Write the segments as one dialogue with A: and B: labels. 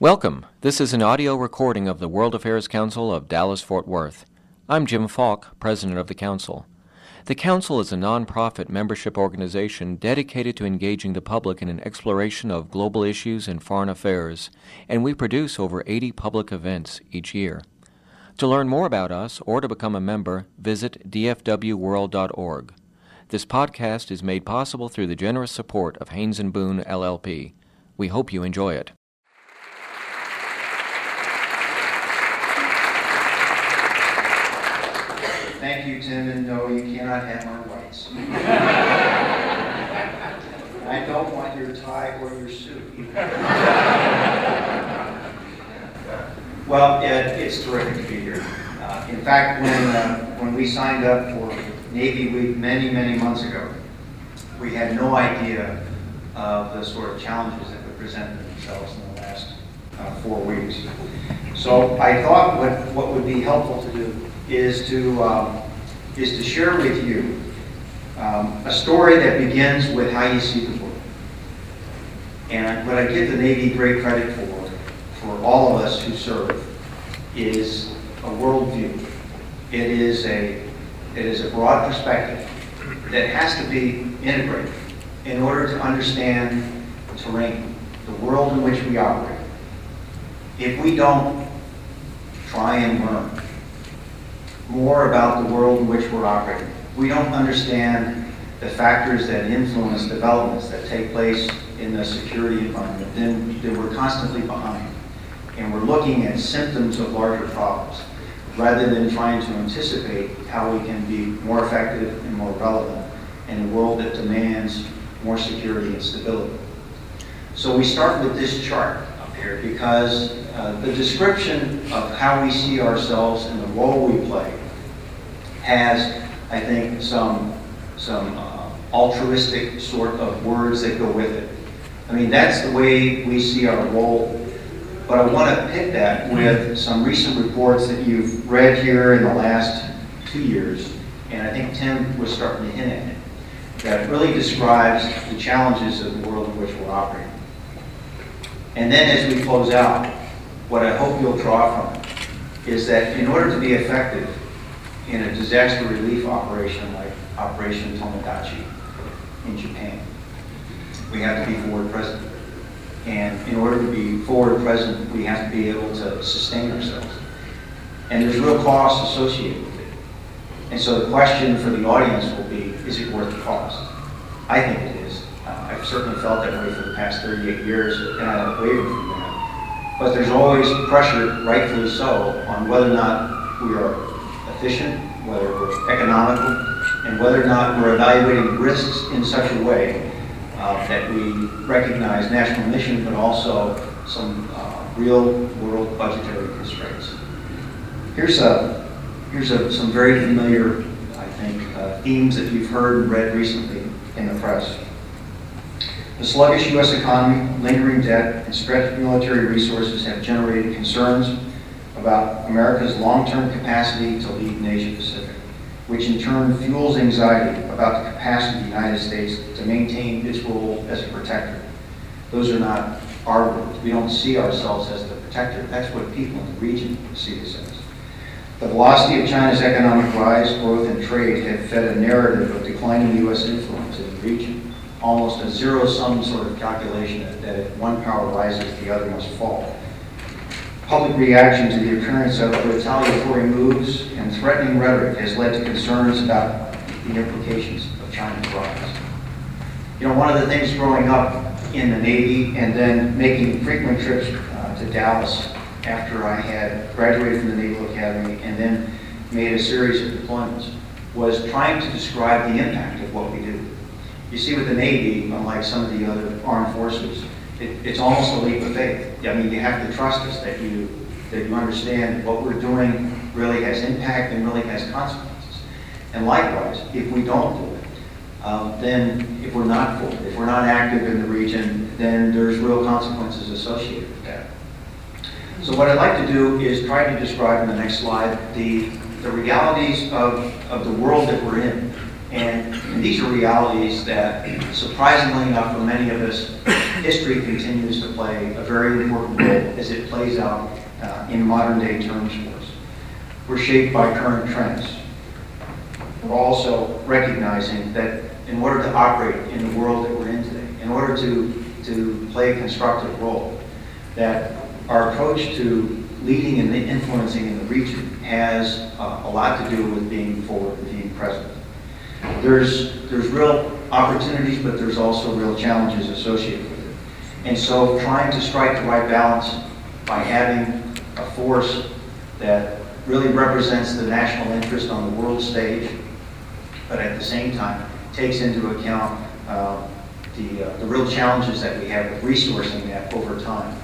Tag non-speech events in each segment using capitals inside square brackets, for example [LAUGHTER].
A: Welcome. This is an audio recording of the World Affairs Council of Dallas Fort Worth. I'm Jim Falk, President of the Council. The Council is a nonprofit membership organization dedicated to engaging the public in an exploration of global issues and foreign affairs, and we produce over 80 public events each year. To learn more about us or to become a member, visit dfwworld.org. This podcast is made possible through the generous support of Haynes and Boone LLP. We hope you enjoy it.
B: Thank you, Tim, and no, you cannot have my rights. I don't want your tie or your suit. well, it, it's terrific to be here. Uh, in fact, when, uh, when we signed up for Navy Week many, many months ago, we had no idea of the sort of challenges that would present themselves in the last uh, four weeks. So I thought what, what would be helpful to do is to, um, is to share with you um, a story that begins with how you see the world. And what I give the Navy great credit for, for all of us who serve, is a worldview. It is a, it is a broad perspective that has to be integrated in order to understand the terrain, the world in which we operate. If we don't try and learn more about the world in which we're operating. We don't understand the factors that influence developments that take place in the security environment, then, then we're constantly behind. And we're looking at symptoms of larger problems rather than trying to anticipate how we can be more effective and more relevant in a world that demands more security and stability. So we start with this chart up here because uh, the description of how we see ourselves and the role we play has, I think, some, some uh, altruistic sort of words that go with it. I mean, that's the way we see our role. But I want to pick that with some recent reports that you've read here in the last two years, and I think Tim was starting to hint at it, that really describes the challenges of the world in which we're operating. And then as we close out, what I hope you'll draw from is that in order to be effective in a disaster relief operation like Operation Tomodachi in Japan, we have to be forward present. And in order to be forward present, we have to be able to sustain ourselves. And there's real costs associated with it. And so the question for the audience will be, is it worth the cost? I think it is. Uh, I've certainly felt that way for the past 38 years, and I don't from that. But there's always pressure, rightfully so, on whether or not we are efficient, whether we're economical, and whether or not we're evaluating risks in such a way uh, that we recognize national mission, but also some uh, real world budgetary constraints. Here's, a, here's a, some very familiar, I think, uh, themes that you've heard and read recently in the press. The sluggish U.S. economy, lingering debt, and stretched military resources have generated concerns about America's long-term capacity to lead in Asia Pacific, which in turn fuels anxiety about the capacity of the United States to maintain its role as a protector. Those are not our words. We don't see ourselves as the protector. That's what people in the region see us as. The velocity of China's economic rise, growth, and trade have fed a narrative of declining U.S. influence in the region almost a zero-sum sort of calculation that, that if one power rises, the other must fall. Public reaction to the occurrence of retaliatory moves and threatening rhetoric has led to concerns about the implications of China's rise. You know, one of the things growing up in the Navy and then making frequent trips uh, to Dallas after I had graduated from the Naval Academy and then made a series of deployments was trying to describe the impact of what we do. You see with the Navy, unlike some of the other armed forces, it, it's almost a leap of faith. I mean, you have to trust us that you, that you understand what we're doing really has impact and really has consequences. And likewise, if we don't do it, um, then if we're not if we're not active in the region, then there's real consequences associated with that. So what I'd like to do is try to describe in the next slide the, the realities of, of the world that we're in And, and these are realities that, surprisingly enough, for many of us, history continues to play a very important role as it plays out uh, in modern day terms for us. We're shaped by current trends. We're also recognizing that in order to operate in the world that we're in today, in order to, to play a constructive role, that our approach to leading and influencing in the region has uh, a lot to do with being forward and being present. There's, there's real opportunities, but there's also real challenges associated. And so trying to strike the right balance by having a force that really represents the national interest on the world stage, but at the same time takes into account uh, the, uh, the real challenges that we have with resourcing that over time.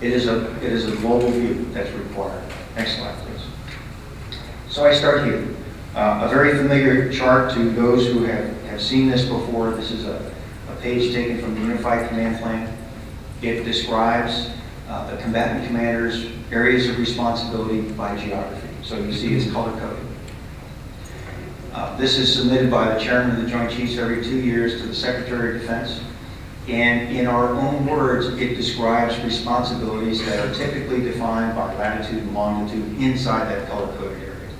B: It is a, it is a global view that's required. Next slide, please. So I start here. Uh, a very familiar chart to those who have, have seen this before. This is a, a page taken from the Unified Command Plan. It describes uh, the combatant commanders' areas of responsibility by geography. So you see it's color coded. Uh, this is submitted by the chairman of the Joint Chiefs every two years to the Secretary of Defense. And in our own words, it describes responsibilities that are typically defined by latitude and longitude inside that color-coded area.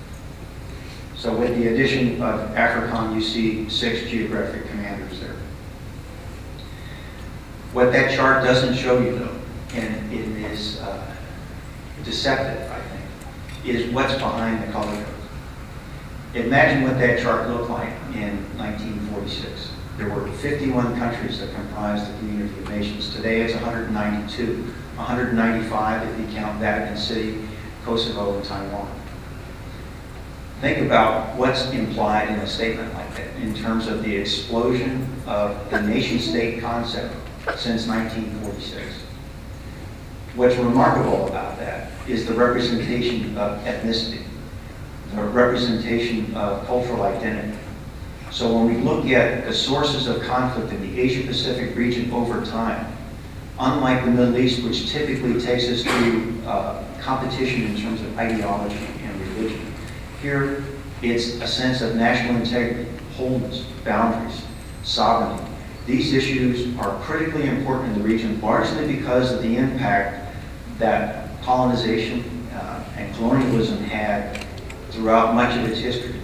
B: So with the addition of AFRICOM, you see six geographic commanders there. What that chart doesn't show you, though, and it is uh, deceptive, I think, is what's behind the color code. Imagine what that chart looked like in 1946. There were 51 countries that comprised the Community of Nations. Today it's 192, 195 if you count Vatican City, Kosovo, and Taiwan. Think about what's implied in a statement like that in terms of the explosion of the nation-state concept since 1946. What's remarkable about that is the representation of ethnicity, the representation of cultural identity, so when we look at the sources of conflict in the Asia-Pacific region over time, unlike the Middle East, which typically takes us to uh, competition in terms of ideology and religion, here it's a sense of national integrity, wholeness, boundaries, sovereignty. These issues are critically important in the region, largely because of the impact that colonization uh, and colonialism had throughout much of its history.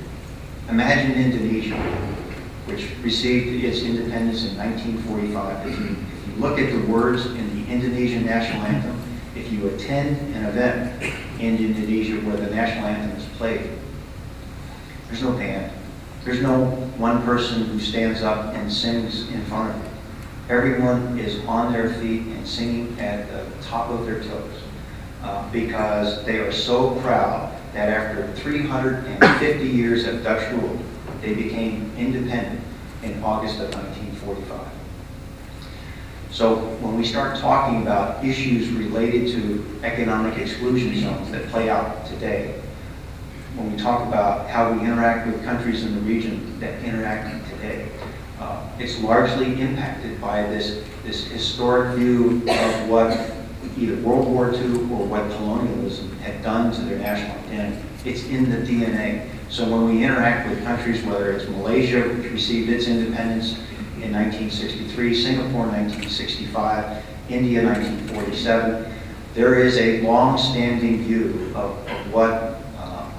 B: Imagine Indonesia, which received its independence in 1945. If you, if you look at the words in the Indonesian national anthem, if you attend an event in Indonesia where the national anthem is played, there's no band. There's no one person who stands up and sings in front of you. Everyone is on their feet and singing at the top of their toes uh, because they are so proud that after 350 years of Dutch rule, they became independent in August of 1945. So when we start talking about issues related to economic exclusion zones that play out today, when we talk about how we interact with countries in the region that interact today, uh, it's largely impacted by this, this historic view of what either World War II or what colonialism had done to their national identity. It's in the DNA. So when we interact with countries, whether it's Malaysia, which received its independence in 1963, Singapore 1965, India 1947, there is a long-standing view of, of what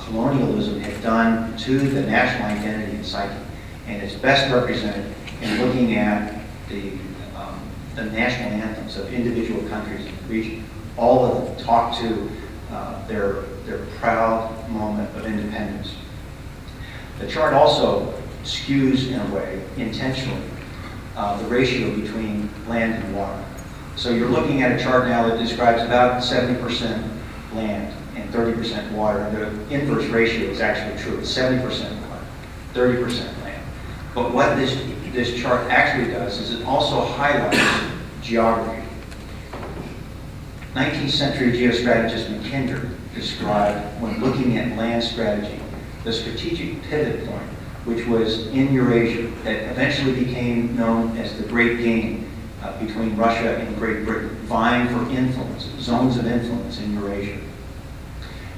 B: colonialism had done to the national identity and psyche. And it's best represented in looking at the the national anthems of individual countries in the region. All of them talk to uh, their, their proud moment of independence. The chart also skews, in a way, intentionally, uh, the ratio between land and water. So you're looking at a chart now that describes about 70% land and 30% water. And the inverse ratio is actually true. It's 70% water, 30% land. But what this this chart actually does is it also highlights geography. 19th century geostrategist Mackinder described, when looking at land strategy, the strategic pivot point, which was in Eurasia, that eventually became known as the Great Game uh, between Russia and Great Britain, vying for influence, zones of influence in Eurasia.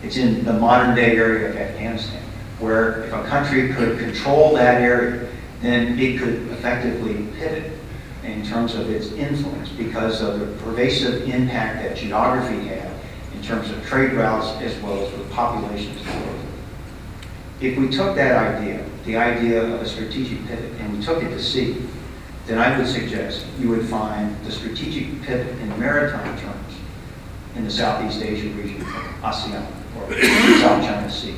B: It's in the modern day area of Afghanistan. where if a country could control that area, then it could effectively pivot in terms of its influence because of the pervasive impact that geography had in terms of trade routes as well as with populations. If we took that idea, the idea of a strategic pivot, and we took it to sea, then I would suggest you would find the strategic pivot in maritime terms in the Southeast Asia region, ASEAN, or South China Sea.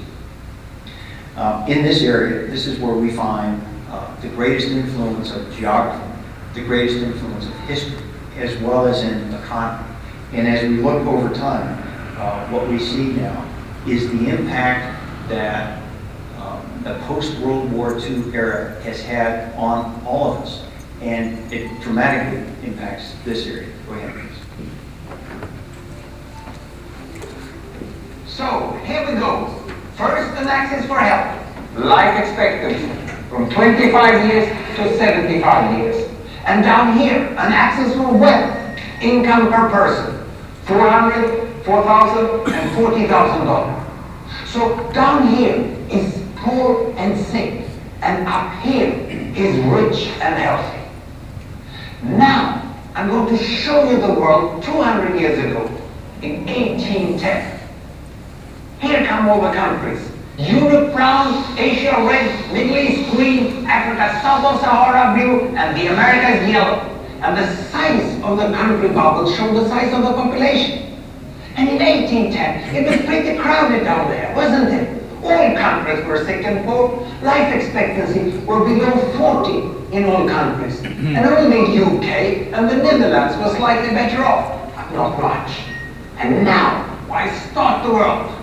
B: Uh, in this area, this is where we find uh, the greatest influence of geography, the greatest influence of history, as well as in the economy. And as we look over time, uh, what we see now is the impact that um, the post-World War II era has had on all of us. And it dramatically impacts this area. Go ahead,
C: So, here we go. First, an axis for health. Life expectancy from 25 years to 75 years. And down here, an axis for wealth, income per person, 400, 4,000, and 40,000 dollars. So down here is poor and sick, and up here is rich and healthy. Now, I'm going to show you the world 200 years ago, in 1810. Here come all the countries. Europe brown, Asia red, Middle East green, Africa south of Sahara blue, and the Americas yellow. And the size of the country bubbles show the size of the population. And in 1810, it was pretty crowded down there, wasn't it? All countries were sick and poor. Life expectancy were below 40 in all countries. Mm-hmm. and only UK and the Netherlands were slightly better off, but not much. And now, why start the world?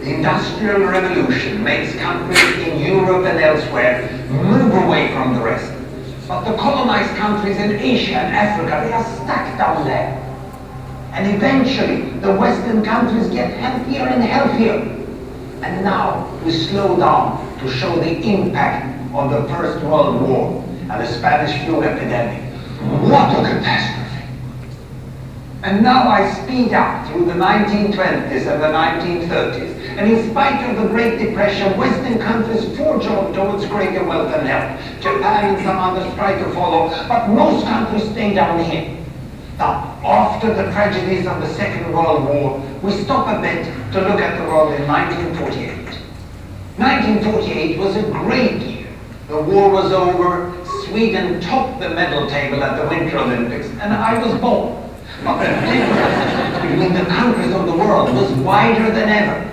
C: The Industrial Revolution makes countries in Europe and elsewhere move away from the rest. But the colonized countries in Asia and Africa, they are stuck down there. And eventually, the Western countries get healthier and healthier. And now we slow down to show the impact of the First World War and the Spanish flu epidemic. What a catastrophe! And now I speed up through the 1920s and the 1930s. And in spite of the Great Depression, Western countries forge on towards greater wealth and health. Japan and some others try to follow, but most countries stay down here. Now, after the tragedies of the Second World War, we stop a bit to look at the world in 1948. 1948 was a great year. The war was over, Sweden topped the medal table at the Winter Olympics, and I was born. But the difference between the countries of the world was wider than ever.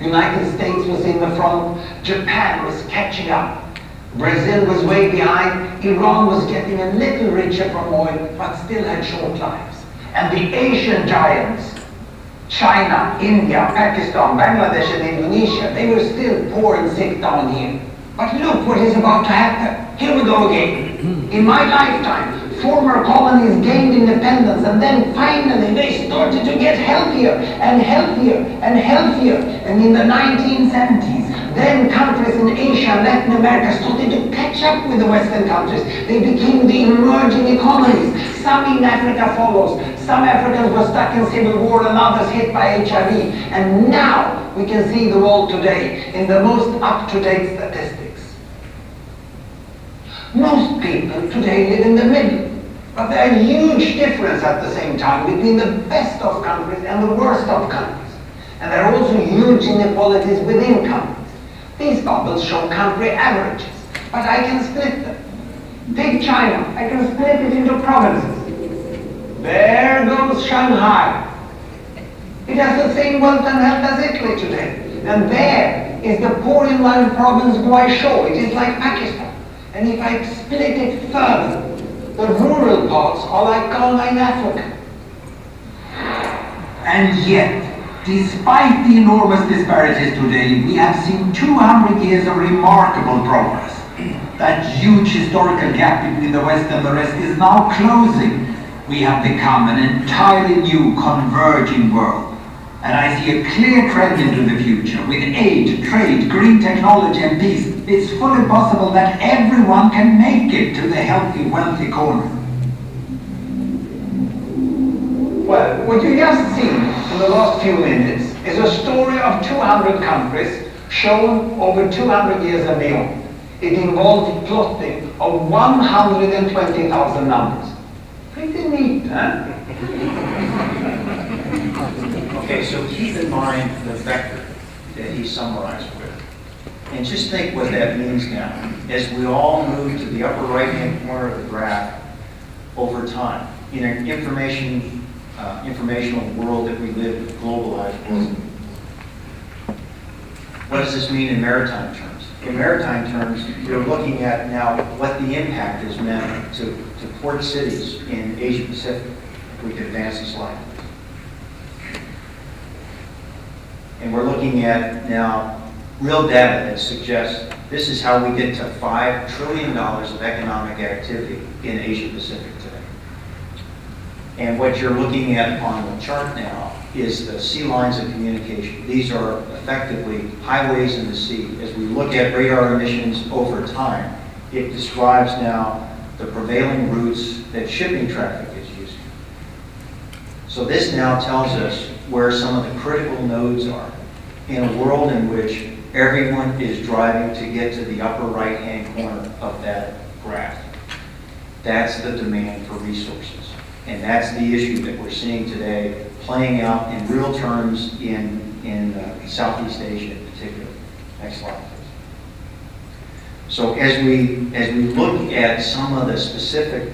C: United States was in the front, Japan was catching up. Brazil was way behind, Iran was getting a little richer from oil, but still had short lives. And the Asian giants, China, India, Pakistan, Bangladesh and Indonesia, they were still poor and sick down here. But look what is about to happen. Here we go again. In my lifetime, former colonies gained independence and then finally they started to get healthier and healthier and healthier. And in the 1970s, then countries in Asia and Latin America started to catch up with the Western countries. They became the emerging economies. Some in Africa follows. Some Africans were stuck in civil war and others hit by HIV. And now we can see the world today in the most up-to-date statistics. Most people today live in the middle. But there are huge differences at the same time between the best of countries and the worst of countries. And there are also huge inequalities within countries. These bubbles show country averages, but I can split them. Take China, I can split it into provinces. There goes Shanghai. It has the same wealth and health as Italy today. And there is the poor inland province Guizhou. It is like Pakistan. And if I split it further, the rural parts are like Ghana in Africa.
D: And yet, despite the enormous disparities today, we have seen 200 years of remarkable progress. That huge historical gap between the West and the rest is now closing. We have become an entirely new converging world. And I see a clear trend into the future. With aid, trade, green technology and peace, it's fully possible that everyone can make it to the healthy, wealthy corner.
C: Well, what you just seen in the last few minutes is a story of 200 countries shown over 200 years of neon. It involved plotting of 120,000 numbers. Pretty neat, huh? [LAUGHS]
B: Okay, so keep in mind the vector that he summarized with. And just think what that means now, as we all move to the upper right-hand corner of the graph over time, in an information, uh, informational world that we live in, globalized world. What does this mean in maritime terms? In maritime terms, we're looking at now what the impact has meant to, to port cities in Asia Pacific. If we could advance the slide. And we're looking at now real data that suggests this is how we get to $5 trillion of economic activity in Asia Pacific today. And what you're looking at on the chart now is the sea lines of communication. These are effectively highways in the sea. As we look at radar emissions over time, it describes now the prevailing routes that shipping traffic is using. So this now tells us where some of the critical nodes are in a world in which everyone is driving to get to the upper right-hand corner of that graph. That's the demand for resources. And that's the issue that we're seeing today playing out in real terms in, in uh, Southeast Asia in particular. Next slide, please. So as we, as we look at some of the specific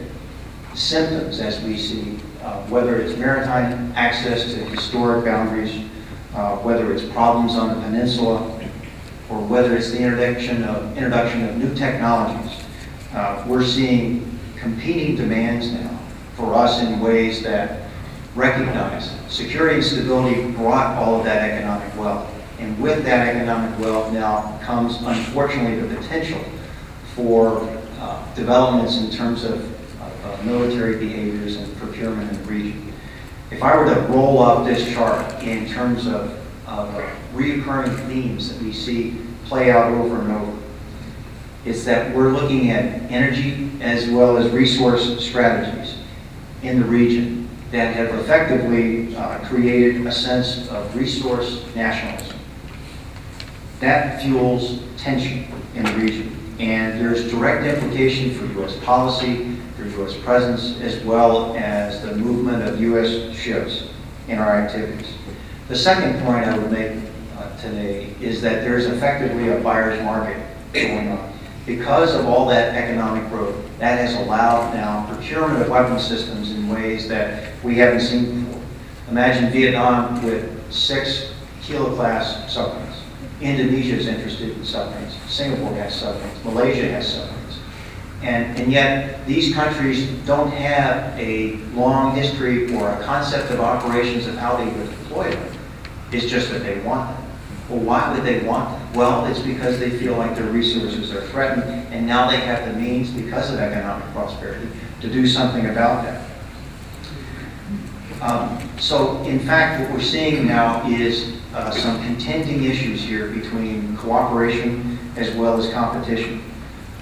B: symptoms as we see, uh, whether it's maritime access to historic boundaries, uh, whether it's problems on the peninsula, or whether it's the introduction of, introduction of new technologies, uh, we're seeing competing demands now for us in ways that recognize security and stability brought all of that economic wealth. And with that economic wealth now comes, unfortunately, the potential for uh, developments in terms of military behaviors and procurement in the region. If I were to roll up this chart in terms of, of uh, reoccurring themes that we see play out over and over, it's that we're looking at energy as well as resource strategies in the region that have effectively uh, created a sense of resource nationalism. That fuels tension in the region. And there's direct implication for U.S. policy, for U.S. presence, as well as the movement of U.S. ships in our activities. The second point I would make uh, today is that there's effectively a buyer's market going on. Because of all that economic growth, that has allowed now procurement of weapon systems in ways that we haven't seen before. Imagine Vietnam with six kilo-class submarines. Indonesia is interested in submarines. Singapore has submarines. Malaysia has submarines. And, and yet, these countries don't have a long history or a concept of operations of how they would deploy them. It's just that they want them. Well, why would they want them? Well, it's because they feel like their resources are threatened, and now they have the means, because of economic prosperity, to do something about that. Um, so, in fact, what we're seeing now is uh, some contending issues here between cooperation as well as competition.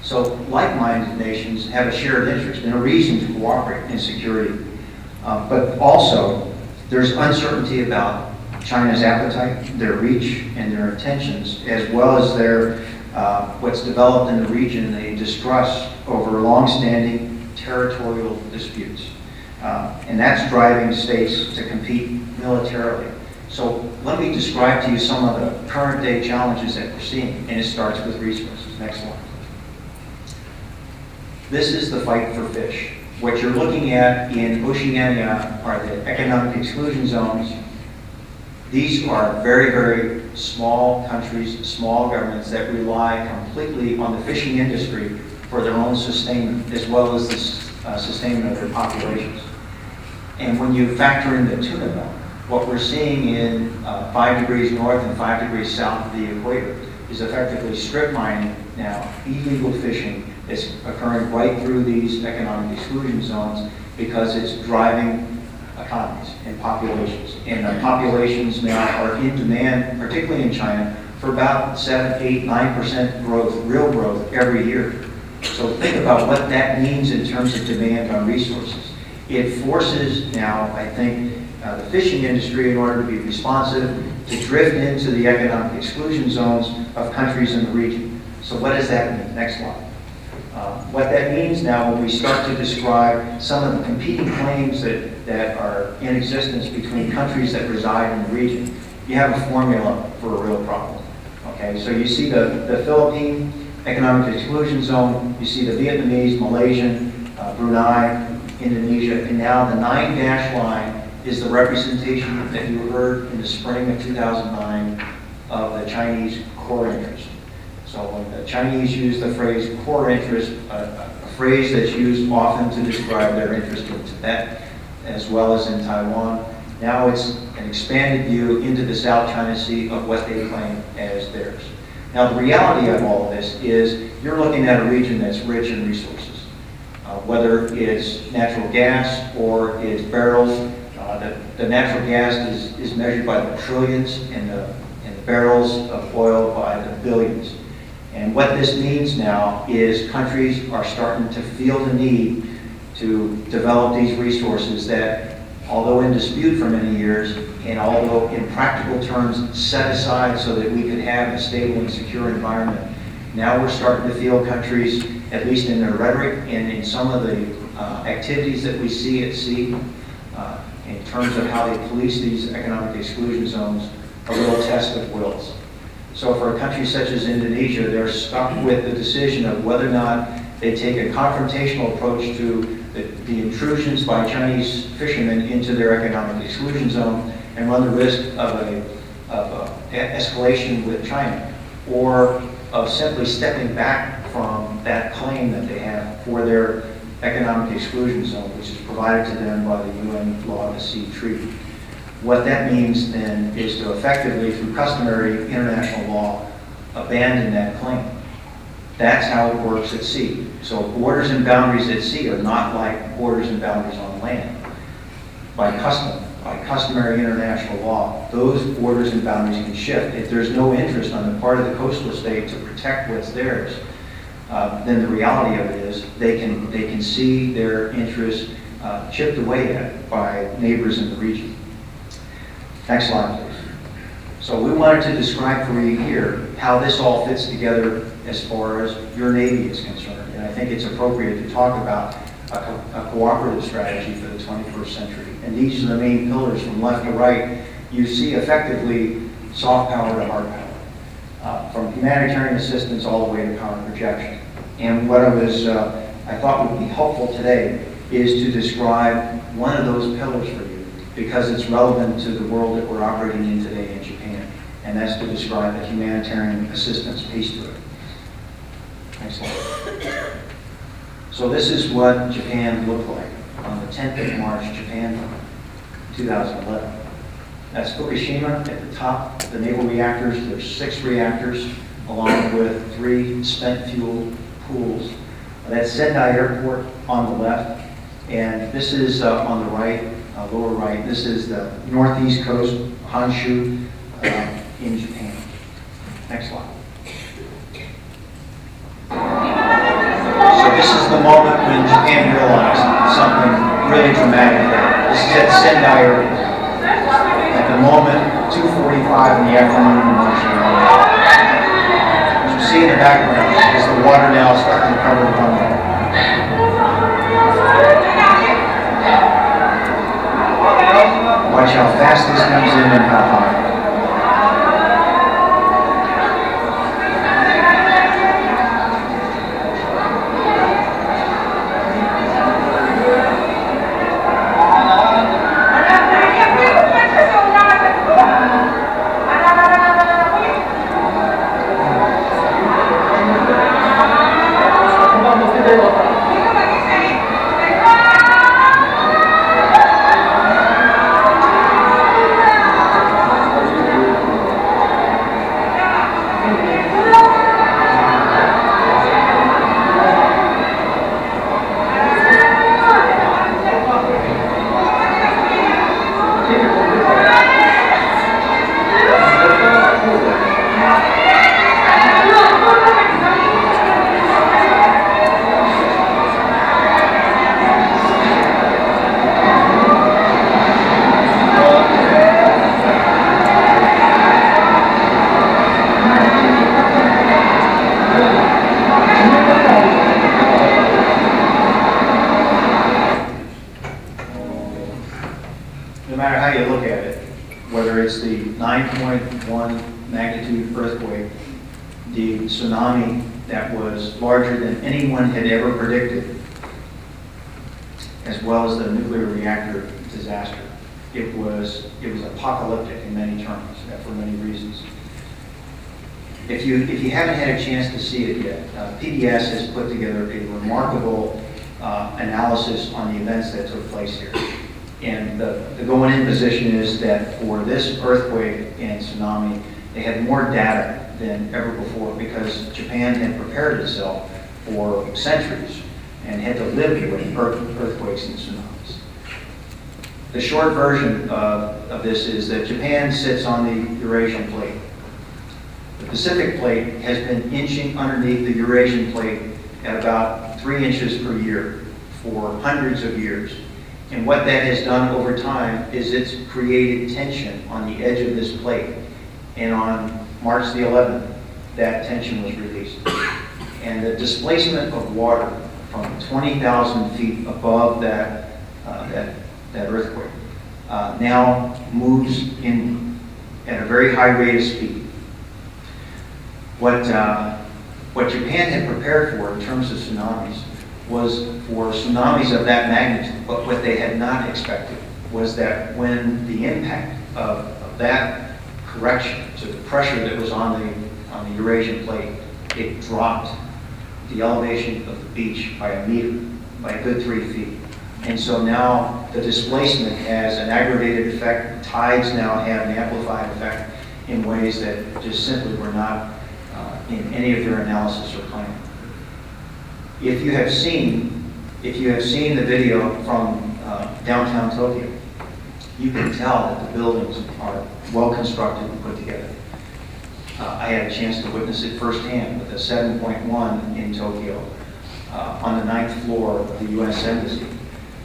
B: So, like-minded nations have a shared interest and a reason to cooperate in security. Uh, but also, there's uncertainty about China's appetite, their reach, and their intentions, as well as their uh, what's developed in the region, a distrust over long-standing territorial disputes. Uh, and that's driving states to compete militarily. So let me describe to you some of the current day challenges that we're seeing, and it starts with resources. Next slide. This is the fight for fish. What you're looking at in Oceania are the economic exclusion zones. These are very, very small countries, small governments that rely completely on the fishing industry for their own sustainment, as well as the uh, sustainment of their populations. And when you factor in the tuna belt, what we're seeing in uh, five degrees north and five degrees south of the equator is effectively strip mining now, illegal fishing that's occurring right through these economic exclusion zones because it's driving economies and populations. And the populations now are in demand, particularly in China, for about 7, 8, 9% growth, real growth every year. So think about what that means in terms of demand on resources. It forces now, I think, uh, the fishing industry in order to be responsive to drift into the economic exclusion zones of countries in the region. So what does that mean? Next slide. Uh, what that means now when we start to describe some of the competing claims that, that are in existence between countries that reside in the region, you have a formula for a real problem. Okay, so you see the, the Philippine economic exclusion zone, you see the Vietnamese, Malaysian, uh, Brunei, Indonesia, and now the nine dash line is the representation that you heard in the spring of 2009 of the Chinese core interest. So the Chinese use the phrase core interest, a, a phrase that's used often to describe their interest in Tibet as well as in Taiwan, now it's an expanded view into the South China Sea of what they claim as theirs. Now the reality of all of this is you're looking at a region that's rich in resources, uh, whether it's natural gas or it's barrels. Uh, the, the, natural gas is, is measured by the trillions and the, and the barrels of oil by the billions. And what this means now is countries are starting to feel the need to develop these resources that, although in dispute for many years, and although in practical terms set aside so that we could have a stable and secure environment, now we're starting to feel countries, at least in their rhetoric and in some of the uh, activities that we see at sea, uh, in terms of how they police these economic exclusion zones, a real test of wills. So for a country such as Indonesia, they're stuck with the decision of whether or not they take a confrontational approach to the, the intrusions by Chinese fishermen into their economic exclusion zone and run the risk of a, of a escalation with China, or of simply stepping back from that claim that they have for their economic exclusion zone, which is provided to them by the UN Law of the Sea Treaty. What that means then is to effectively, through customary international law, abandon that claim. That's how it works at sea. So borders and boundaries at sea are not like borders and boundaries on land. By custom, by customary international law, those borders and boundaries can shift. If there's no interest on the part of the coastal state to protect what's theirs, uh, then the reality of it is they can, they can see their interests uh, chipped away at by neighbors in the region. Next slide, please. So we wanted to describe for you here how this all fits together as far as your Navy is concerned. And I think it's appropriate to talk about a, co a cooperative strategy for the 21st century. And these are the main pillars from left to right. You see effectively soft power to hard power, uh, from humanitarian assistance all the way to power projection. And what I was, uh, I thought would be helpful today is to describe one of those pillars for you because it's relevant to the world that we're operating in today in Japan. And that's to describe the humanitarian assistance piece to it. Next slide. So this is what Japan looked like on the 10th of March, Japan, 2011. That's Fukushima at the top, the naval reactors. There's six reactors, along with three spent fuel pools. That's Sendai Airport on the left, and this is uh, on the right, uh, lower right. This is the northeast coast, Honshu, uh, in Japan. Next slide. So this is the moment when Japan realized something really dramatic This is at Sendai. At the moment, 2.45 in the afternoon in. As you see in the background is the water now starting to cover the runway. Watch how fast this comes in and how high. 9.1 magnitude earthquake, the tsunami that was larger than anyone had ever predicted, as well as the nuclear reactor disaster. It was, it was apocalyptic in many terms, uh, for many reasons. If you, if you haven't had a chance to see it yet, uh, PBS has put together a remarkable uh, analysis on the events that took place here. And the, the going-in position is that for this earthquake and tsunami, they had more data than ever before because Japan had prepared itself for centuries and had to live with earth, earthquakes and tsunamis. The short version of, of this is that Japan sits on the Eurasian plate. The Pacific plate has been inching underneath the Eurasian plate at about three inches per year for hundreds of years. And what that has done over time is it's created tension on the edge of this plate. And on March the 11th, that tension was released. And the displacement of water from 20,000 feet above that, uh, that, that earthquake uh, now moves in at a very high rate of speed. What, uh, what Japan had prepared for in terms of tsunamis was for tsunamis of that magnitude, but what they had not expected was that when the impact of, of that correction to the pressure that was on the, on the Eurasian plate, it dropped the elevation of the beach by a meter, by a good three feet. And so now the displacement has an aggravated effect. Tides now have an amplified effect in ways that just simply were not uh, in any of their analysis or planning. If you have seen, if you have seen the video from uh, downtown Tokyo, you can tell that the buildings are well constructed and put together. Uh, I had a chance to witness it firsthand with a 7.1 in Tokyo uh, on the ninth floor of the U.S. Embassy.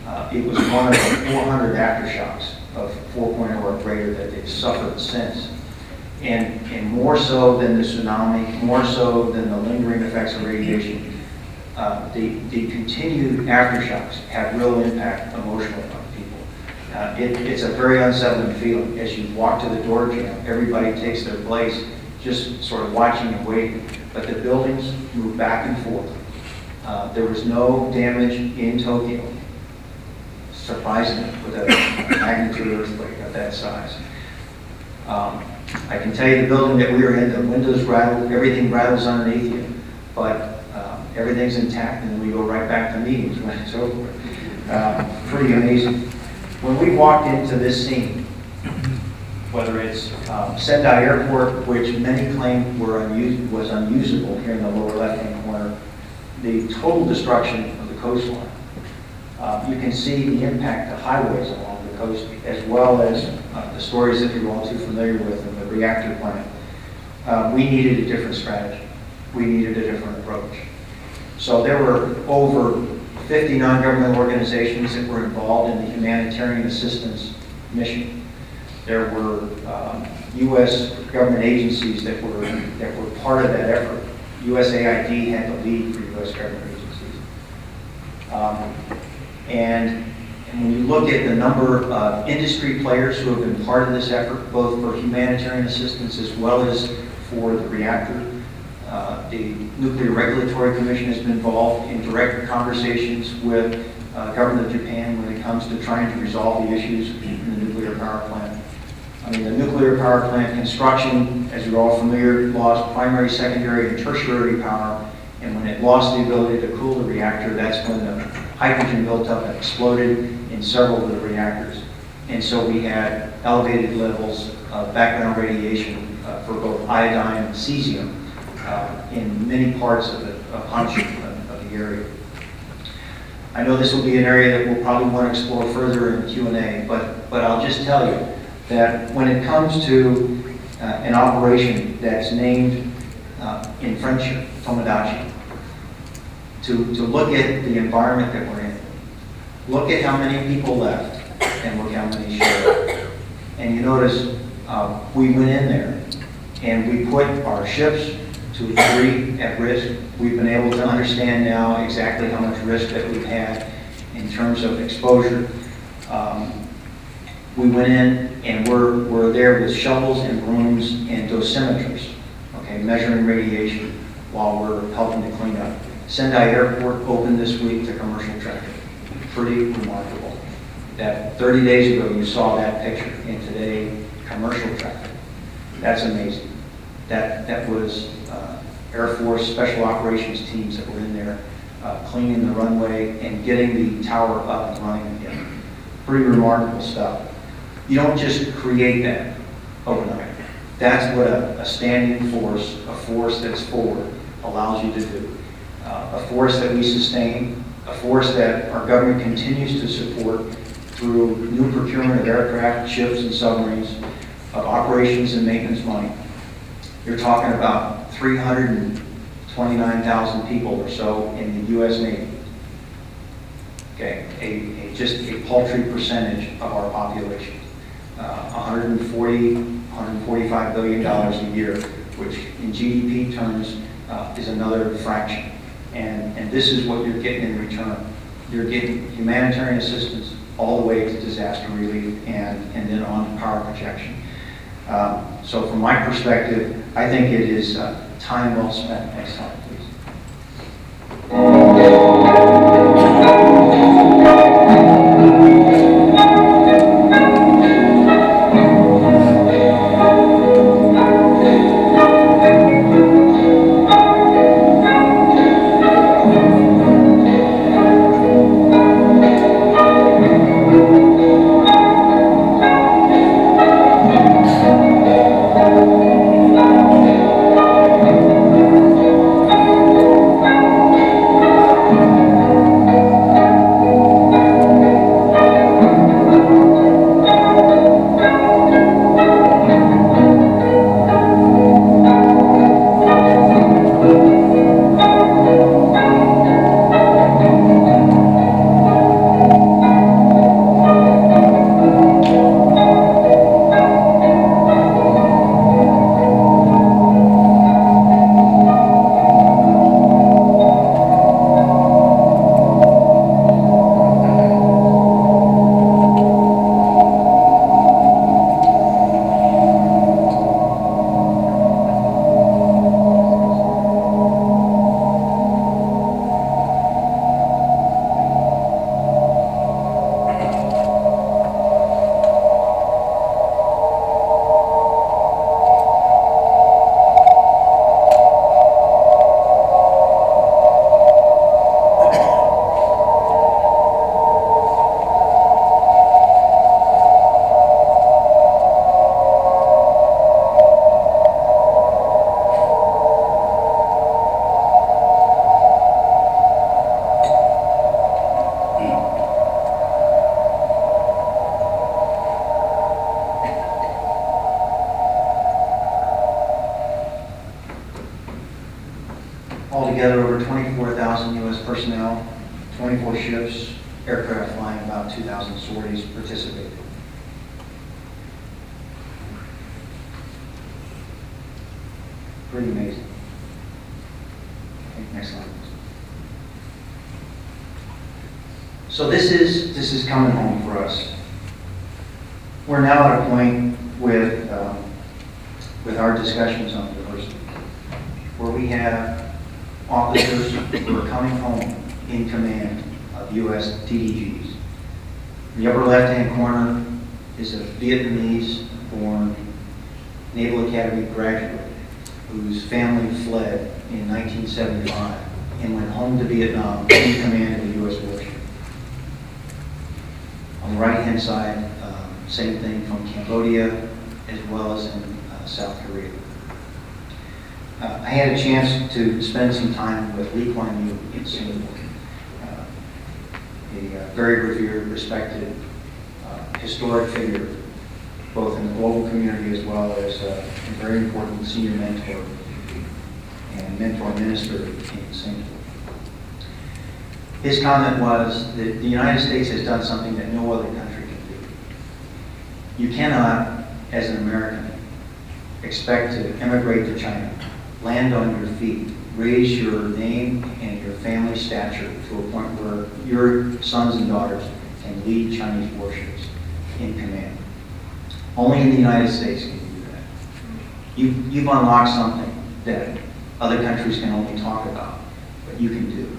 B: Uh, it was one of the 400 aftershocks of 4.0 or greater that they've suffered since. And, and more so than the tsunami, more so than the lingering effects of radiation, uh, the, the continued aftershocks have real impact emotionally on people. Uh, it, it's a very unsettling feeling. As you walk to the door jamb, everybody takes their place, just sort of watching and waiting. But the buildings move back and forth. Uh, there was no damage in Tokyo, surprisingly, with a magnitude earthquake of that size. Um, I can tell you the building that we were in, the windows rattled, everything rattles underneath you, but everything's intact, and we go right back to meetings when it's over. Uh, pretty amazing. When we walked into this scene, whether it's um, Sendai Airport, which many claim were unus was unusable here in the lower left-hand corner, the total destruction of the coastline. Uh, you can see the impact of highways along the coast, as well as uh, the stories that you're all too familiar with in the reactor plant. Uh, we needed a different strategy. We needed a different approach. So there were over 50 non-governmental organizations that were involved in the humanitarian assistance mission. There were um, U.S. government agencies that were that were part of that effort. USAID had the lead for U.S. government agencies. Um, and, and when you look at the number of industry players who have been part of this effort, both for humanitarian assistance as well as for the reactor, uh, the Nuclear Regulatory Commission has been involved in direct conversations with uh, government of Japan when it comes to trying to resolve the issues in the nuclear power plant. I mean, the nuclear power plant construction, as you're all familiar, lost primary, secondary, and tertiary power. And when it lost the ability to cool the reactor, that's when the hydrogen built up and exploded in several of the reactors. And so we had elevated levels of background radiation uh, for both iodine and cesium uh, in many parts of the of Honshu, of, of the area. I know this will be an area that we'll probably want to explore further in Q&A, but, but I'll just tell you that when it comes to uh, an operation that's named uh, in French, Tomodachi, to, to look at the environment that we're in, look at how many people left, and look how many showed. And you notice uh, we went in there and we put our ships to a degree at risk. We've been able to understand now exactly how much risk that we've had in terms of exposure. Um, We went in and we're, we're there with shovels and brooms and dosimeters, okay, measuring radiation while we're helping to clean up. Sendai Airport opened this week to commercial traffic. Pretty remarkable. That 30 days ago, you saw that picture, and today, commercial traffic. That's amazing. That, that was Air Force Special Operations teams that were in there uh, cleaning the runway and getting the tower up and running again. Pretty remarkable stuff. You don't just create that overnight. That's what a, a standing force, a force that's forward, allows you to do. Uh, a force that we sustain, a force that our government continues to support through new procurement of aircraft, ships, and submarines, of operations and maintenance money. You're talking about 329,000 people or so in the U.S. Navy. Okay, a, a, just a paltry percentage of our population. Uh, 140, 145 billion dollars a year, which in GDP terms uh, is another fraction. And, and this is what you're getting in return. You're getting humanitarian assistance all the way to disaster relief and, and then on to power projection. Um, so from my perspective, I think it is uh, time well spent. Slide, is, this is coming home for us. We're now at a point with, um, with our discussions on diversity, where we have officers who are coming home in command of U.S. DDGs. In the upper left-hand corner is a Vietnamese-born Naval Academy graduate whose family fled in 1975 and went home to Vietnam in command of a U.S. warship. On the right-hand side, um, same thing from Cambodia as well as in uh, South Korea. Uh, I had a chance to spend some time with Lee Kuan Yew in Singapore, uh, a uh, very revered, respected, uh, historic figure, both in the global community as well as uh, a very important senior mentor and mentor minister in Singapore. His comment was that the United States has done something that no other country can do. You cannot, as an American, expect to immigrate to China, land on your feet, raise your name and your family stature to a point where your sons and daughters can lead Chinese warships in command. Only in the United States can you do that. You, you've unlocked something that other countries can only talk about, but you can do.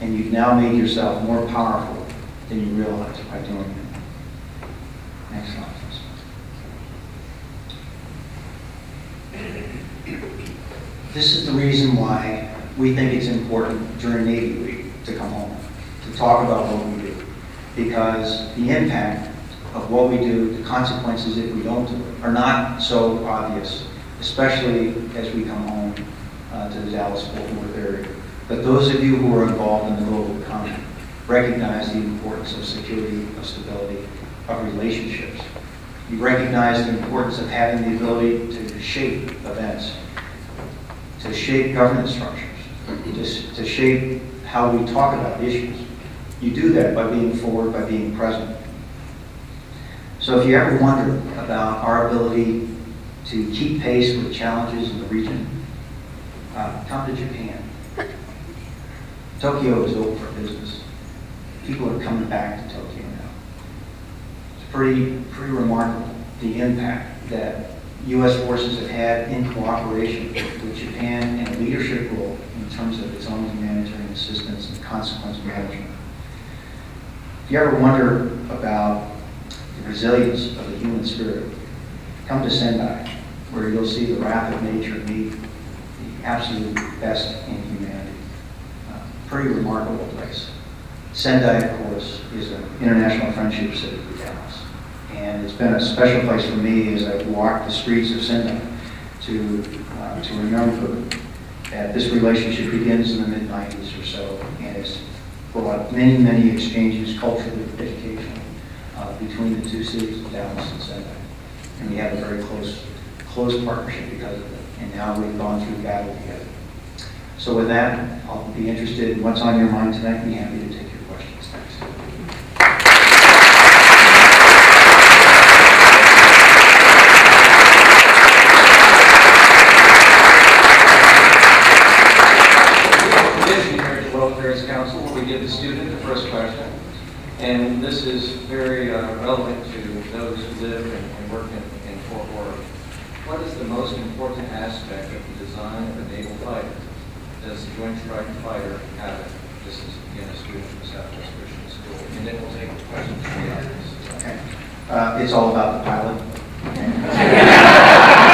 B: And you've now made yourself more powerful than you realize by doing it. Next slide. This is the reason why we think it's important during Navy Week to come home, to talk about what we do. Because the impact of what we do, the consequences if we don't do it, are not so obvious, especially as we come home uh, to the Dallas-Fort Worth area. But those of you who are involved in the global economy recognize the importance of security, of stability, of relationships. You recognize the importance of having the ability to shape events, to shape governance structures, to, to shape how we talk about issues. You do that by being forward, by being present. So if you ever wonder about our ability to keep pace with challenges in the region, uh, come to Japan. Tokyo is open for business. People are coming back to Tokyo now. It's pretty, pretty remarkable the impact that U.S. forces have had in cooperation with Japan and a leadership role in terms of its own humanitarian assistance and consequence management. If you ever wonder about the resilience of the human spirit, come to Sendai, where you'll see the wrath of nature meet the absolute best in pretty remarkable place. Sendai, of course, is an international friendship city for Dallas. And it's been a special place for me as I've walked the streets of Sendai to, uh, to remember that this relationship begins in the mid-90s or so, and it's brought many, many exchanges culturally, educationally, uh, between the two cities of Dallas and Sendai. And we have a very close, close partnership because of it. And now we've gone through battle together. So with that, I'll be interested in what's on your mind tonight, be happy to take your questions. Thanks.
E: tradition here at the World Affairs Council where we give the student the first question. And this is very uh, relevant to those who live and and work in in Fort Worth. What is the most important aspect of the design of a naval fighter? Does the Joint Strike Fighter have it? This is, again, a student from Southwest Christian School. And then we'll take questions from the audience.
B: Okay. Uh, It's all about the pilot. [LAUGHS]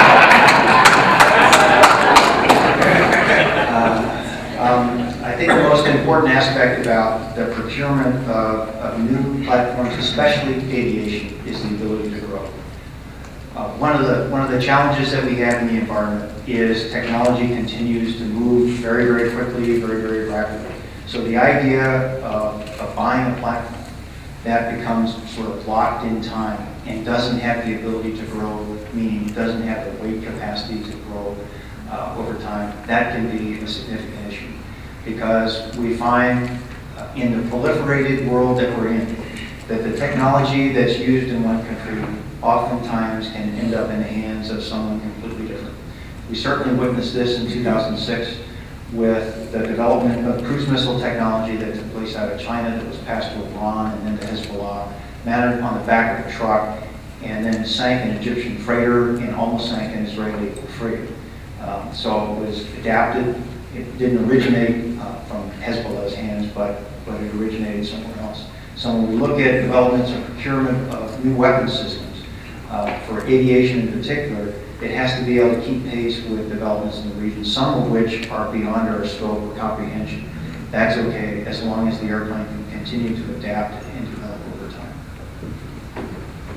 B: Uh, um, I think the most important aspect about the procurement of, of new platforms, especially aviation, is the ability to grow. Uh, One of the, one of the challenges that we have in the environment is technology continues to move very, very quickly, very, very rapidly. So the idea of, of buying a platform that becomes sort of locked in time and doesn't have the ability to grow, meaning doesn't have the weight capacity to grow uh, over time, that can be a significant issue. Because we find uh, in the proliferated world that we're in, that the technology that's used in one country oftentimes can end up in the hands of someone completely different. We certainly witnessed this in 2006 with the development of cruise missile technology that took place out of China that was passed to Iran and then to Hezbollah, mounted on the back of a truck, and then sank an Egyptian freighter and almost sank an Israeli freighter. Um, So it was adapted. It didn't originate uh, from Hezbollah's hands, but, but it originated somewhere else. So when we look at developments and procurement of new weapon systems, uh, for aviation in particular, it has to be able to keep pace with developments in the region, some of which are beyond our scope of comprehension. That's okay, as long as the airplane can continue to adapt and develop over time.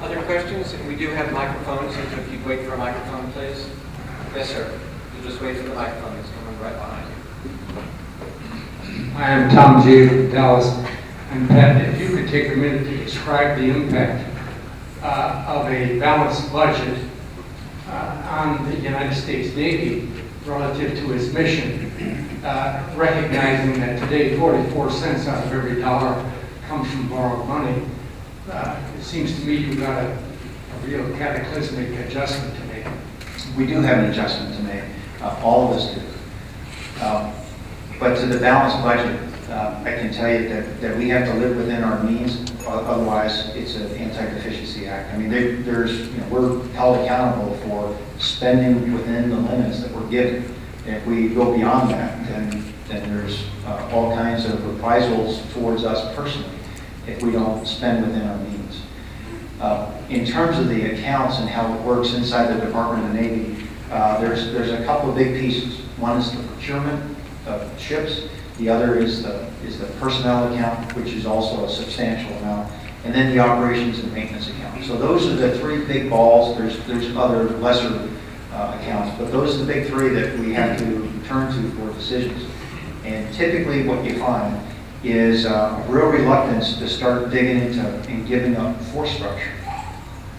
E: Other questions? We do have microphones, so if you'd wait for a microphone, please. Yes, sir. You just wait for the microphone, it's coming right behind you.
F: I am Tom G. from Dallas. And Pat, if you could take a minute to describe the impact uh, of a balanced budget uh, on the United States Navy relative to its mission, uh, recognizing that today 44 cents out of every dollar comes from borrowed money. Uh, It seems to me you've got a a real cataclysmic adjustment to make.
B: We do have an adjustment to make, uh, all of us do. Um, But to the balanced budget, uh, I can tell you that, that we have to live within our means Otherwise, it's an anti-deficiency act. I mean, there- there's, you know, we're held accountable for spending within the limits that we're given. If we go beyond that, then, then there's uh, all kinds of reprisals towards us personally if we don't spend within our means. Uh, In terms of the accounts and how it works inside the Department of the Navy, uh, there's, there's a couple of big pieces. One is the procurement of ships, the other is the, is the personnel account, which is also a substantial amount, and then the operations and maintenance account. So those are the three big balls, there's, there's other lesser uh, accounts, but those are the big three that we have to turn to for decisions. And typically what you find is uh, a real reluctance to start digging into and giving up force structure.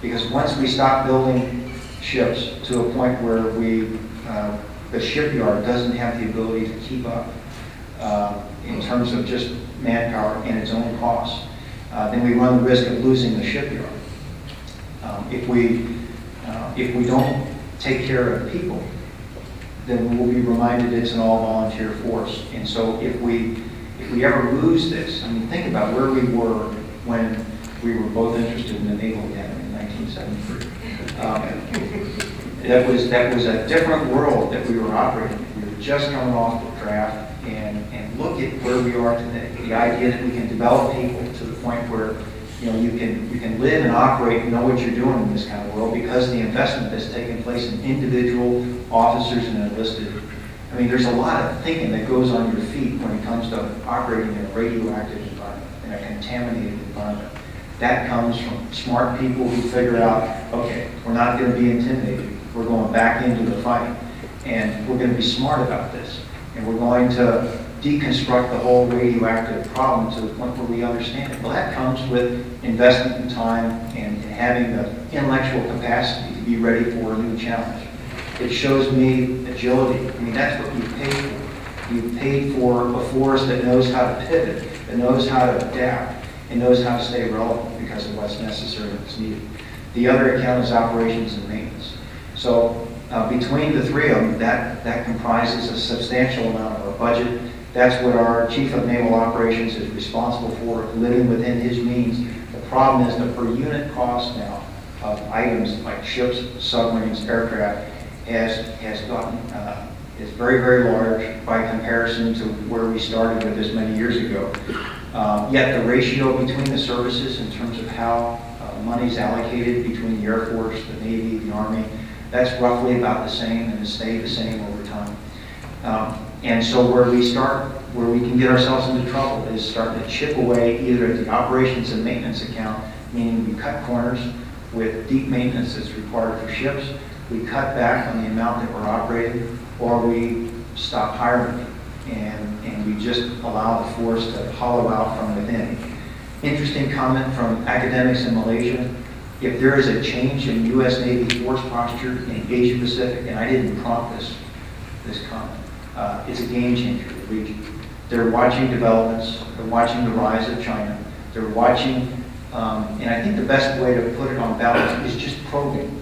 B: Because once we stop building ships to a point where we, uh, the shipyard doesn't have the ability to keep up uh, in terms of just manpower and its own costs, uh, then we run the risk of losing the shipyard. Um, If we, uh, if we don't take care of people, then we'll be reminded it's an all-volunteer force. And so if we, if we ever lose this, I mean, think about where we were when we were both interested in the Naval Academy in 1973. Um, That was, that was a different world that we were operating. in. We were just coming off the draft, and, and look at where we are today. The idea that we can develop people to the point where, you know, you can, you can live and operate and know what you're doing in this kind of world because of the investment that's taken place in individual officers and enlisted. I mean, there's a lot of thinking that goes on your feet when it comes to operating in a radioactive environment, in a contaminated environment. That comes from smart people who figure out, okay, we're not going to be intimidated. We're going back into the fight. And we're going to be smart about this. And we're going to deconstruct the whole radioactive problem to the point where we understand it. Well, that comes with investment in time and having the intellectual capacity to be ready for a new challenge. It shows me agility. I mean, that's what you paid for. You paid for a force that knows how to pivot, that knows how to adapt, and knows how to stay relevant because of what's necessary and what's needed. The other account is operations and maintenance. So uh, between the three of them, that, that comprises a substantial amount of our budget. That's what our chief of naval operations is responsible for, living within his means. The problem is the per unit cost now of items like ships, submarines, aircraft has, has gotten, uh, is very, very large by comparison to where we started with this many years ago. Um, Yet the ratio between the services in terms of how uh, is allocated between the Air Force, the Navy, the Army, that's roughly about the same and has stayed the same over time. Um, And so where we start, where we can get ourselves into trouble is starting to chip away either at the operations and maintenance account, meaning we cut corners with deep maintenance that's required for ships, we cut back on the amount that we're operating, or we stop hiring and, and we just allow the force to hollow out from within. Interesting comment from academics in Malaysia. If there is a change in U.S. Navy force posture in Asia Pacific, and I didn't prompt this, this comment, uh, it's a game changer for the region. They're watching developments, they're watching the rise of China, they're watching, um, and I think the best way to put it on balance is just probing.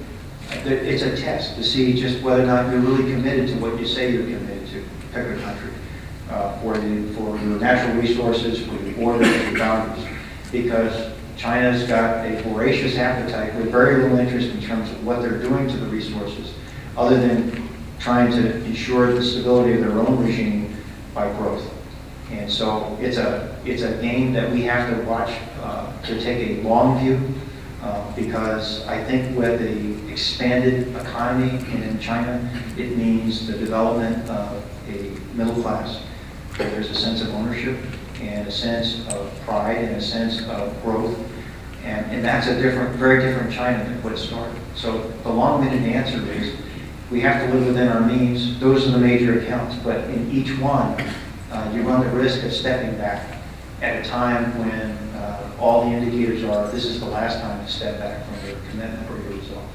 B: It's a test to see just whether or not you're really committed to what you say you're committed to, pick a country, uh, for the, for your natural resources, for your borders, your boundaries. Because China's got a voracious appetite with very little interest in terms of what they're doing to the resources, other than trying to ensure the stability of their own regime by growth. And so it's a, it's a game that we have to watch, uh, to take a long view, uh, because I think with the expanded economy in China, it means the development of a middle class, where there's a sense of ownership and a sense of pride and a sense of growth. And, and that's a different, very different China than what it started. So the long-winded answer is, we have to live within our means. Those are the major accounts, but in each one, uh, you run the risk of stepping back at a time when uh, all the indicators are, this is the last time to step back from your commitment or your resolve.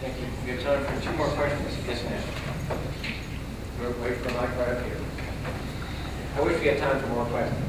E: Thank you. We have time for two more questions. Yes, ma'am. We'll Wait for the mic right up here. I wish we had time for more questions.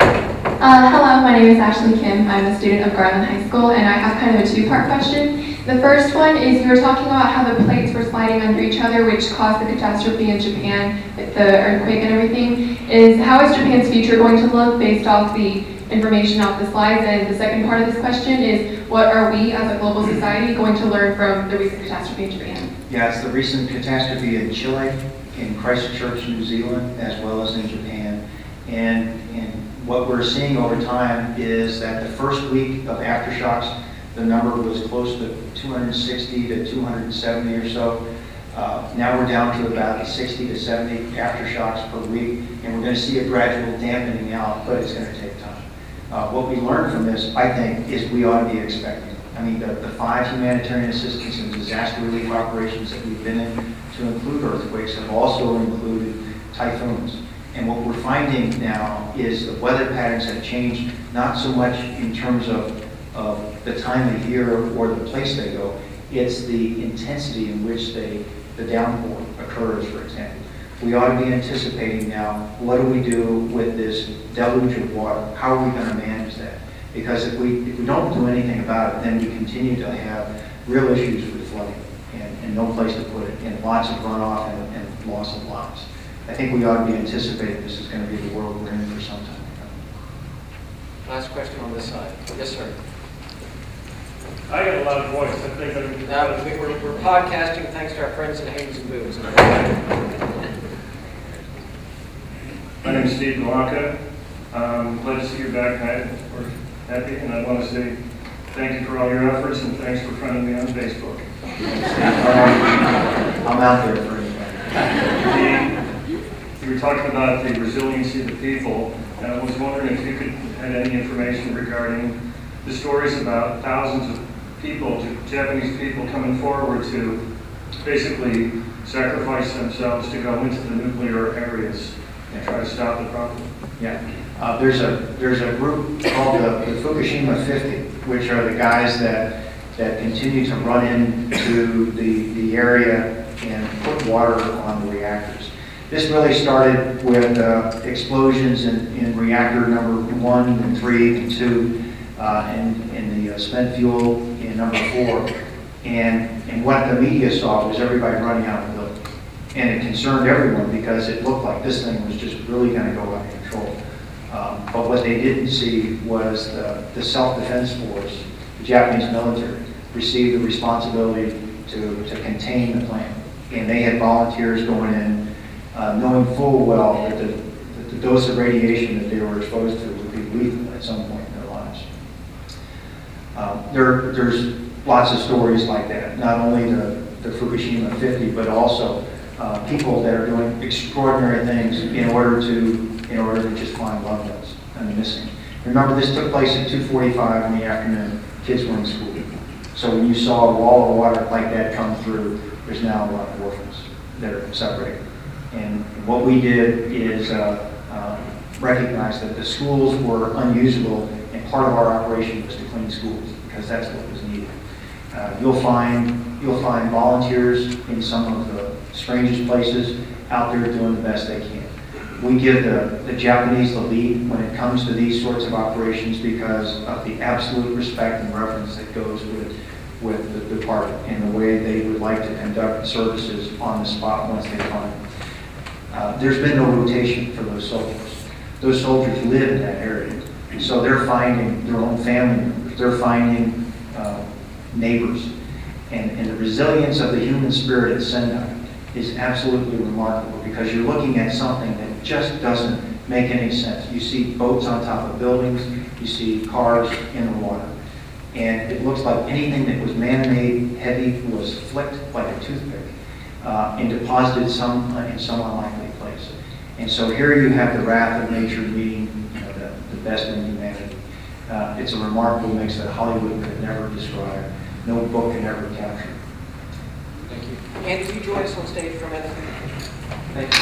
G: Uh, hello, my name is Ashley Kim. I'm a student of Garland High School, and I have kind of a two-part question. The first one is you were talking about how the plates were sliding under each other, which caused the catastrophe in Japan the earthquake and everything. Is how is Japan's future going to look based off the information off the slides. And the second part of this question is, what are we as a global society going to learn from the recent catastrophe in Japan?
B: It's the recent catastrophe in Chile, in Christchurch, New Zealand, as well as in Japan. And, and what we're seeing over time is that the first week of aftershocks, the number was close to 260 to 270 or so. Uh, now we're down to about 60 to 70 aftershocks per week, and we're going to see a gradual dampening out, but it's going to take time. Uh, what we learned from this, I think, is we ought to be expecting. I mean, the, the five humanitarian assistance and disaster relief operations that we've been in, to include earthquakes, have also included typhoons. And what we're finding now is the weather patterns have changed, not so much in terms of, of the time of year or the place they go, it's the intensity in which they the downpour occurs, for example. We ought to be anticipating now, what do we do with this deluge of water? How are we going to manage that? Because if we, if we don't do anything about it, then we continue to have real issues with flooding and, and no place to put it, and lots of runoff and, and loss of lives. I think we ought to be anticipating this is going to be the world we're in for some time.
E: Last question on this side. Yes, sir.
H: I got a loud voice, I think I'm.
E: Now, we- we're, we're podcasting thanks to our friends at Haynes and Boone.
H: My name's Steve Malaka. Um, glad to see you back, Matt. We're happy, and I want to say thank you for all your efforts and thanks for friending me on Facebook.
B: I'm out there for anybody.
H: The- You were talking about the resiliency of the people, and I was wondering if you could had any information regarding the stories about thousands of people, Japanese people coming forward to basically sacrifice themselves to go into the nuclear areas and try to stop the problem.
B: Yeah, uh, there's a, there's a group called the the Fukushima 50, which are the guys that, that continue to run into the, the area and put water on the reactors. This really started with uh, explosions in, in reactor number one and three and two, uh, and, and the uh, spent fuel in number four. And, and what the media saw was everybody running out of the building. And it concerned everyone because it looked like this thing was just really going to go out of control. Um, But what they didn't see was the, the self-defense force, the Japanese military, received the responsibility to, to contain the plant. And they had volunteers going in, uh, knowing full well that the, that the dose of radiation that they were exposed to would be lethal at some point in. Um, There, there's lots of stories like that, not only the, the Fukushima 50, but also uh, people that are doing extraordinary things in order to, in order to just find loved ones and missing. Remember, this took place at 2:45 in the afternoon. Kids were in school. So when you saw a wall of water like that come through, there's now a lot of orphans that are separated. And what we did is uh, uh, recognize that the schools were unusable, and part of our operation was to clean schools, because that's what was needed. Uh, You'll find, you'll find volunteers in some of the strangest places out there doing the best they can. We give the, the Japanese the lead when it comes to these sorts of operations because of the absolute respect and reverence that goes with, with the department and the way they would like to conduct services on the spot once they find. Uh, There's been no rotation for those soldiers. Those soldiers live in that area. And so they're finding their own family members. They're finding uh, neighbors. And, and the resilience of the human spirit at Sendai is absolutely remarkable because you're looking at something that just doesn't make any sense. You see boats on top of buildings, you see cars in the water. And it looks like anything that was man-made heavy was flicked like a toothpick uh, and deposited some, uh, in some unlikely. And so here you have the wrath of nature meeting you know, the, the best in humanity. Uh, it's a remarkable mix that Hollywood could never describe, no book could ever capture.
E: Thank you. Anthony, join us on stage for a minute.
B: Thank you.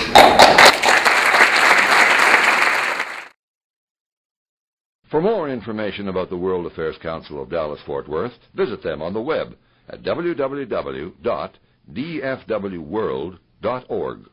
I: For more information about the World Affairs Council of Dallas-Fort Worth, visit them on the web at www.dfwworld.org.